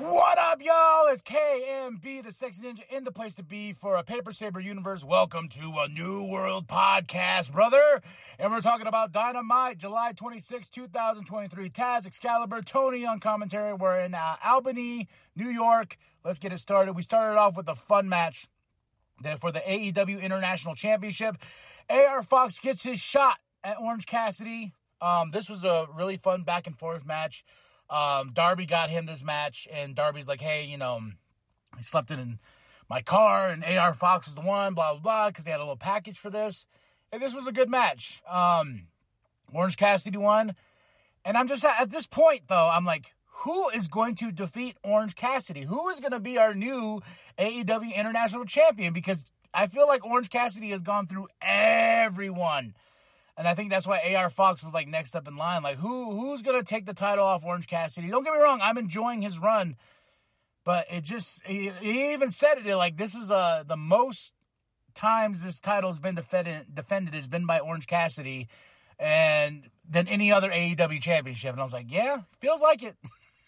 What up, y'all? It's KMB, the Sexy Ninja, in the place to be for a Paper Saber universe. Welcome to a New World podcast, brother. And we're talking about Dynamite, July 26, 2023. Taz, Excalibur, Tony on commentary. We're in uh, Albany, New York. Let's get it started. We started off with a fun match for the AEW International Championship. AR Fox gets his shot at Orange Cassidy. Um, this was a really fun back and forth match. Um, Darby got him this match, and Darby's like, hey, you know, I slept in my car, and AR Fox was the one, blah, blah, blah, because they had a little package for this. And this was a good match. Um, Orange Cassidy won. And I'm just at this point, though, I'm like, who is going to defeat Orange Cassidy? Who is going to be our new AEW International Champion? Because I feel like Orange Cassidy has gone through everyone. And I think that's why AR Fox was like next up in line. Like, who who's gonna take the title off Orange Cassidy? Don't get me wrong, I'm enjoying his run, but it just he, he even said it like this is uh the most times this title has been defended defended has been by Orange Cassidy and than any other AEW championship. And I was like, yeah, feels like it.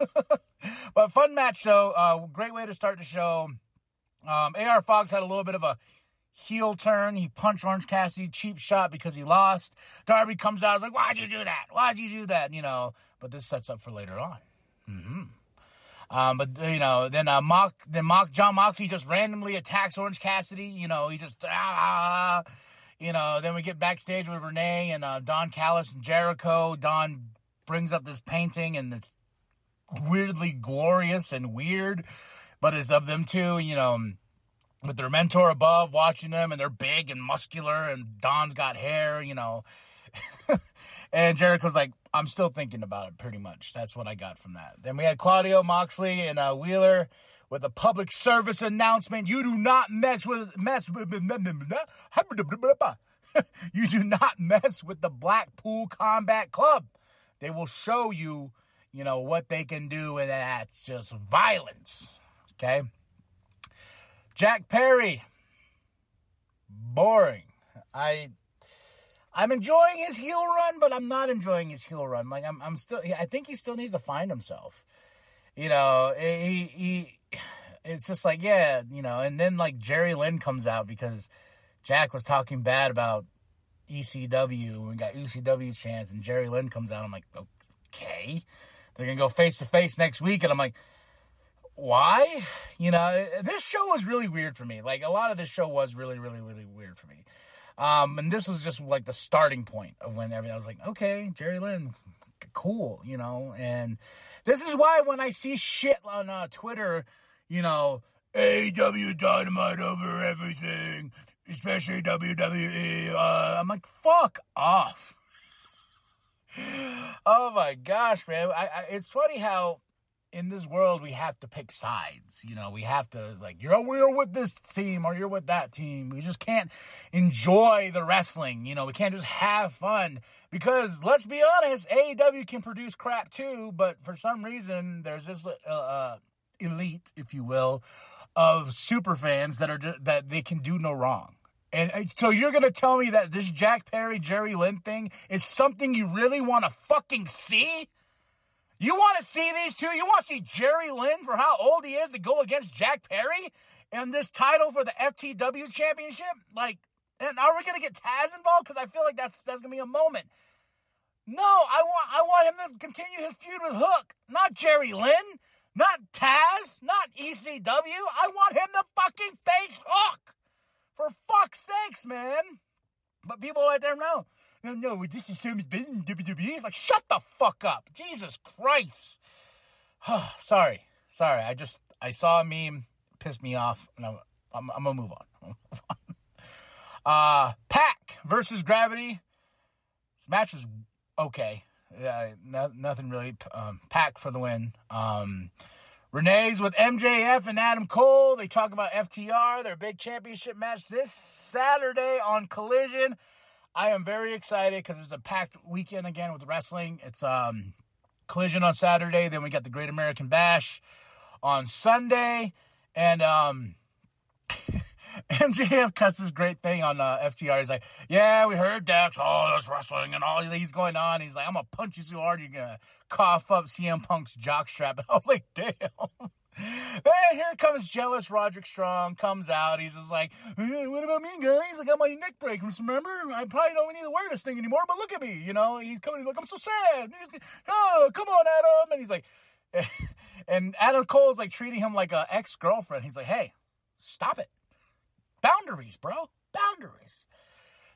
but fun match though. Uh, great way to start the show. Um, AR Fox had a little bit of a heel turn. He punched Orange Cassidy, cheap shot because he lost. Darby comes out, I was like, why'd you do that? Why'd you do that? You know, but this sets up for later on. Mm-hmm. Um, but you know, then uh, Mock, then Mock, Jon Moxley just randomly attacks Orange Cassidy. You know, he just ah, you know. Then we get backstage with Renee and uh, Don Callis and Jericho. Don brings up this painting and it's weirdly glorious and weird, but it's of them too. You know with their mentor above watching them and they're big and muscular and Don's got hair, you know. and Jericho's like, I'm still thinking about it pretty much. That's what I got from that. Then we had Claudio Moxley and uh, Wheeler with a public service announcement. You do not mess with mess with you do not mess with the Blackpool Combat Club. They will show you, you know, what they can do and that's just violence. Okay? Jack Perry. Boring. I I'm enjoying his heel run, but I'm not enjoying his heel run. Like I'm I'm still I think he still needs to find himself. You know, he he it's just like, yeah, you know, and then like Jerry Lynn comes out because Jack was talking bad about ECW and got ECW chance and Jerry Lynn comes out. I'm like, okay. They're gonna go face to face next week, and I'm like, why? You know, this show was really weird for me. Like a lot of this show was really, really, really weird for me. Um, and this was just like the starting point of when everything I was like, okay, Jerry Lynn, cool, you know. And this is why when I see shit on uh, Twitter, you know, AW Dynamite over everything, especially WWE, uh, I'm like, fuck off. oh my gosh, man! I, I, it's funny how in this world we have to pick sides. You know, we have to like you're we're with this team or you're with that team. We just can't enjoy the wrestling. You know, we can't just have fun because let's be honest, AEW can produce crap too, but for some reason there's this uh, uh, elite, if you will, of super fans that are just, that they can do no wrong. And so you're going to tell me that this Jack Perry, Jerry Lynn thing is something you really want to fucking see? You want to see these two? You want to see Jerry Lynn for how old he is to go against Jack Perry and this title for the FTW championship? Like, and are we to get Taz involved? Because I feel like that's that's to be a moment. No, I want I want him to continue his feud with Hook, not Jerry Lynn, not Taz, not ECW. I want him to fucking face Hook. For fuck's sakes, man. But people out there know no, no, this is business in WWE. He's like, shut the fuck up. Jesus Christ. sorry. Sorry. I just, I saw a meme, pissed me off, and I'm, I'm, I'm gonna move on. Move on. Uh, Pac versus Gravity. This match was okay. Yeah, no, nothing really. Um, Pac for the win. Um, Renee's with MJF and Adam Cole. They talk about FTR, their big championship match this Saturday on Collision. I am very excited because it's a packed weekend again with wrestling. It's um Collision on Saturday. Then we got the Great American Bash on Sunday. And um, MJF cuts this great thing on uh, FTR. He's like, "Yeah, we heard Dax. Oh, that's wrestling and all he's going on." He's like, "I'm gonna punch you so hard you're gonna cough up CM Punk's jockstrap." And I was like, "Damn." Then here comes jealous Roderick Strong comes out. He's just like, hey, "What about me, guys? I got my neck break. Remember? I probably don't need to wear this thing anymore. But look at me. You know." He's coming. He's like, "I'm so sad." He's, oh, come on, Adam. And he's like, and Adam Cole's like treating him like a ex girlfriend. He's like, "Hey, stop it." Boundaries, bro. Boundaries.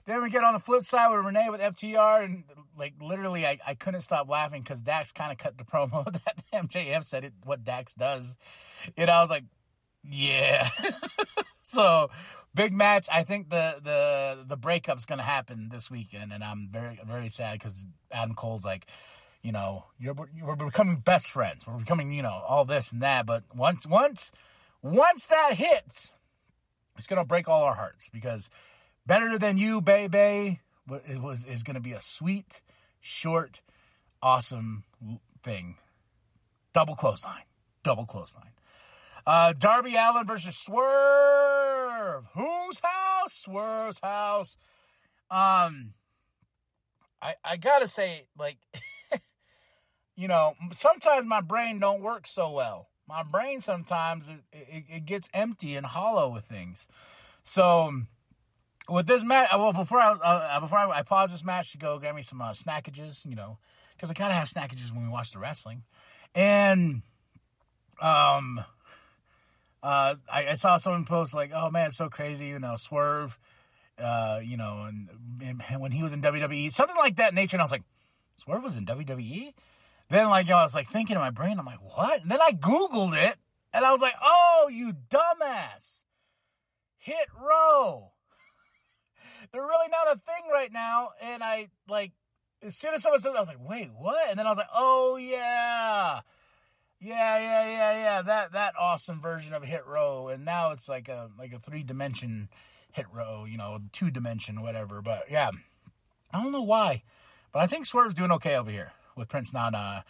Then we get on the flip side with Renee with FTR, and like literally, I, I couldn't stop laughing because Dax kind of cut the promo that MJF said it what Dax does. And I was like, yeah. so big match. I think the the the breakup's gonna happen this weekend, and I'm very very sad because Adam Cole's like, you know, you're we're becoming best friends. We're becoming you know all this and that. But once once once that hits it's gonna break all our hearts because better than you, baby, it was is gonna be a sweet, short, awesome thing. Double clothesline, double clothesline. Uh, Darby Allin versus Swerve. Whose house? Swerve's house. Um, I I gotta say, like, you know, sometimes my brain don't work so well my brain sometimes it, it, it, gets empty and hollow with things. So with this match, well, before I uh, before I, I, pause this match to go grab me some uh, snackages, you know, because I kind of have snackages when we watch the wrestling, and um, uh, I, I, saw someone post like, "Oh man, it's so crazy," you know, Swerve, uh, you know, and, and when he was in WWE, something like that nature, and I was like, Swerve was in WWE then like you know, I was like thinking in my brain, I'm like, what? And then I Googled it and I was like, oh, you dumbass. Hit row. They're really not a thing right now. And I like as soon as someone said that, I was like, wait, what? And then I was like, oh yeah. Yeah, yeah, yeah, yeah. That that awesome version of hit row. And now it's like a like a three dimension hit row, you know, two dimension, whatever. But yeah. I don't know why. But I think Swerve's doing okay over here with Prince Nana.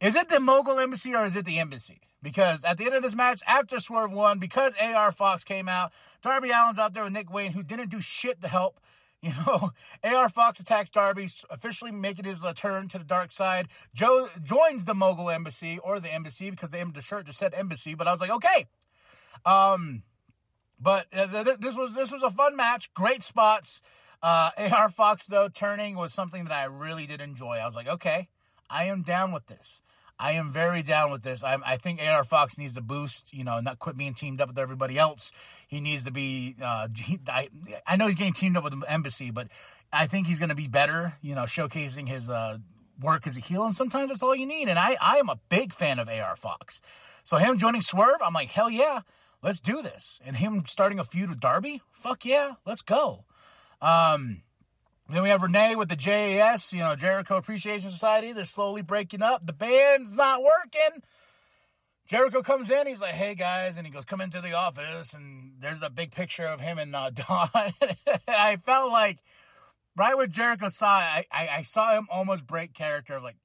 Is it the Mogul Embassy or is it the Embassy? Because at the end of this match, after Swerve won, because AR Fox came out, Darby Allin's out there with Nick Wayne, who didn't do shit to help. You know, AR Fox attacks Darby, officially making his uh, turn to the dark side. Joe joins the Mogul Embassy or the Embassy because the, the shirt just said Embassy. But I was like, okay. Um, but uh, th- this was this was a fun match. Great spots. Uh, AR Fox though turning was something that I really did enjoy. I was like, okay, I am down with this. I am very down with this. I, I think AR Fox needs to boost, you know, not quit being teamed up with everybody else. He needs to be. Uh, he, I, I know he's getting teamed up with the embassy, but I think he's going to be better, you know, showcasing his uh, work as a heel. And sometimes that's all you need. And I, I am a big fan of AR Fox. So him joining Swerve, I'm like, hell yeah, let's do this. And him starting a feud with Darby, fuck yeah, let's go. Um, then we have Renee with the JAS, you know, Jericho Appreciation Society. They're slowly breaking up. The band's not working. Jericho comes in. He's like, "Hey guys," and he goes, "Come into the office." And there's the big picture of him and uh, Don. I felt like right when Jericho saw it, I, I, I, saw him almost break character. Like,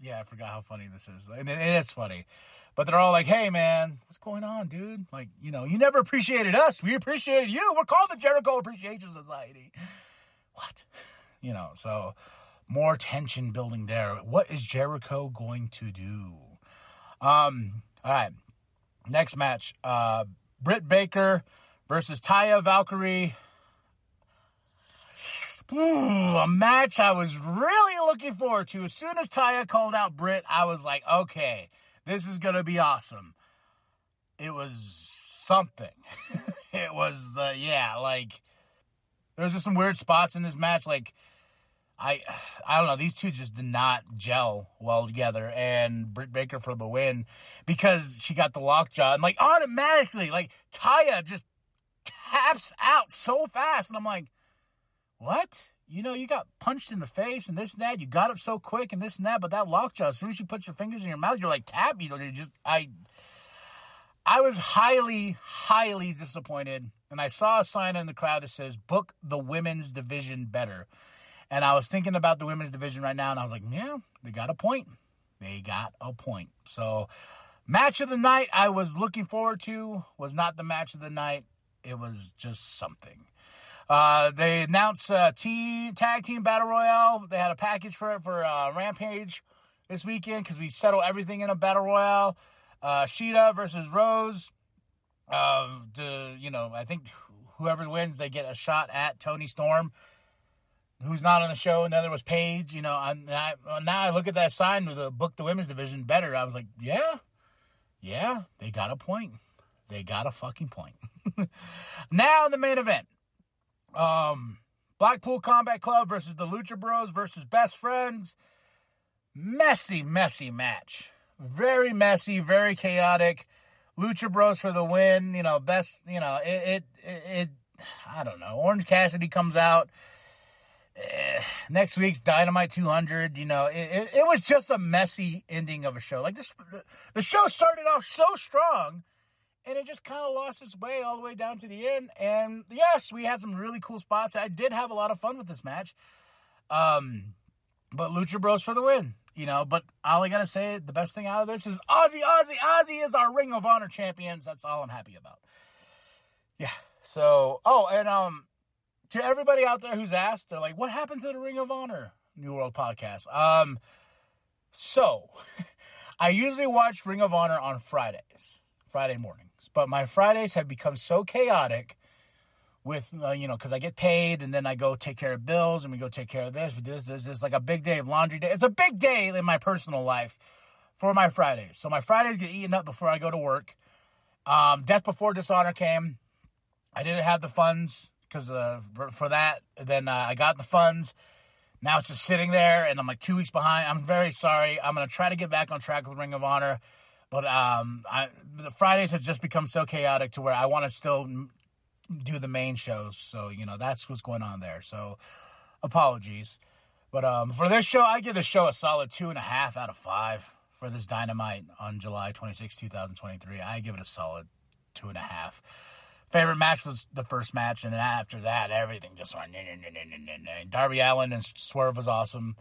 yeah, I forgot how funny this is, and it, it is funny. But they're all like, "Hey man, what's going on, dude? Like, you know, you never appreciated us. We appreciated you. We're called the Jericho Appreciation Society." What? You know, so more tension building there. What is Jericho going to do? Um, all right. Next match. Uh Britt Baker versus Taya Valkyrie. Ooh, a match I was really looking forward to. As soon as Taya called out Britt, I was like, okay, this is gonna be awesome. It was something. it was, uh, yeah, like there's just some weird spots in this match. Like, I, I don't know. These two just did not gel well together. And Britt Baker for the win because she got the lockjaw and like automatically, like Taya just taps out so fast, and I'm like, what? You know, you got punched in the face and this and that. You got up so quick and this and that, but that lockjaw, as soon as she puts her fingers in your mouth, you're like tap. You know, you just I I was highly, highly disappointed. And I saw a sign in the crowd that says, book the women's division better. And I was thinking about the women's division right now, and I was like, yeah, they got a point. They got a point. So, match of the night I was looking forward to was not the match of the night. It was just something. Uh, they announced uh, T tag team battle royale. They had a package for it for uh, Rampage this weekend because we settled everything in a battle royale. Uh, Shida versus Rose. Uh, to, you know, I think whoever wins, they get a shot at Toni Storm, who's not on the show. Another was Paige. You know, I, I, now I look at that sign with the book the women's division better. I was like, yeah, yeah, they got a point. They got a fucking point. now the main event. Um, Blackpool Combat Club versus the Lucha Bros versus Best Friends. Messy, messy match. Very messy, very chaotic. Lucha Bros for the win. You know, best. You know, it. It. it I don't know. Orange Cassidy comes out. Eh, next week's Dynamite 200. You know, it, it, it was just a messy ending of a show. Like this, the show started off so strong, and it just kind of lost its way all the way down to the end. And yes, we had some really cool spots. I did have a lot of fun with this match. Um, but Lucha Bros for the win you know, but all I gotta say, the best thing out of this is Aussie, Aussie, Aussie is our Ring of Honor champions. That's all I'm happy about. Yeah. So, oh, and um, to everybody out there who's asked, they're like, "What happened to the Ring of Honor New World podcast?" Um, so I usually watch Ring of Honor on Fridays, Friday mornings, but my Fridays have become so chaotic with uh, you know because I get paid and then I go take care of bills and we go take care of this. But this, this is like a big day of laundry day. It's a big day in my personal life for my Fridays. So my Fridays get eaten up before I go to work. Um, Death Before Dishonor came. I didn't have the funds because uh, for that. Then uh, I got the funds. Now it's just sitting there, and I'm like two weeks behind. I'm very sorry. I'm gonna try to get back on track with Ring of Honor, but um, I, the Fridays has just become so chaotic to where I want to still do the main shows. So, you know, that's what's going on there. So, apologies. But um, for this show, I give the show a solid two and a half out of five for this Dynamite on July 26, 2023. I give it a solid two and a half. Favorite match was the first match, and then after that, everything just went. Nah, nah, nah, Darby Allin and Swerve was awesome.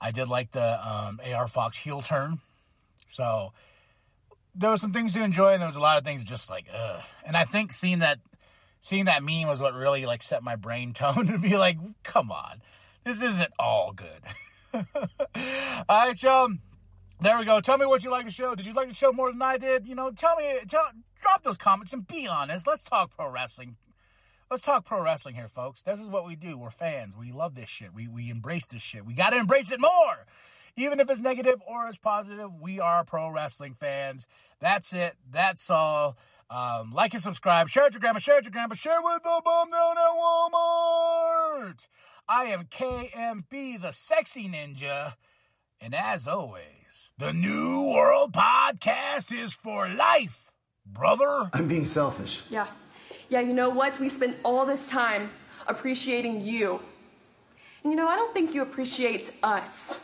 I did like the um, AR Fox heel turn. So there was some things to enjoy, and there was a lot of things just like, ugh. And I think seeing that seeing that meme was what really like set my brain tone to be like, come on, this isn't all good. all right, so there we go. Tell me what you like the show. Did you like the show more than I did? You know, tell me, tell, drop those comments and be honest. Let's talk pro wrestling. Let's talk pro wrestling here, folks. This is what we do. We're fans. We love this shit. We we embrace this shit. We got to embrace it more. Even if it's negative or it's positive, we are pro wrestling fans. That's it. That's all. Um, like and subscribe. Share it to grandma. Share it to grandma. Share with the bum down at Walmart. I am KMB, the sexy ninja. And as always, the New World Podcast is for life, brother. I'm being selfish. Yeah. Yeah, you know what? We spent all this time appreciating you. And you know, I don't think you appreciate us.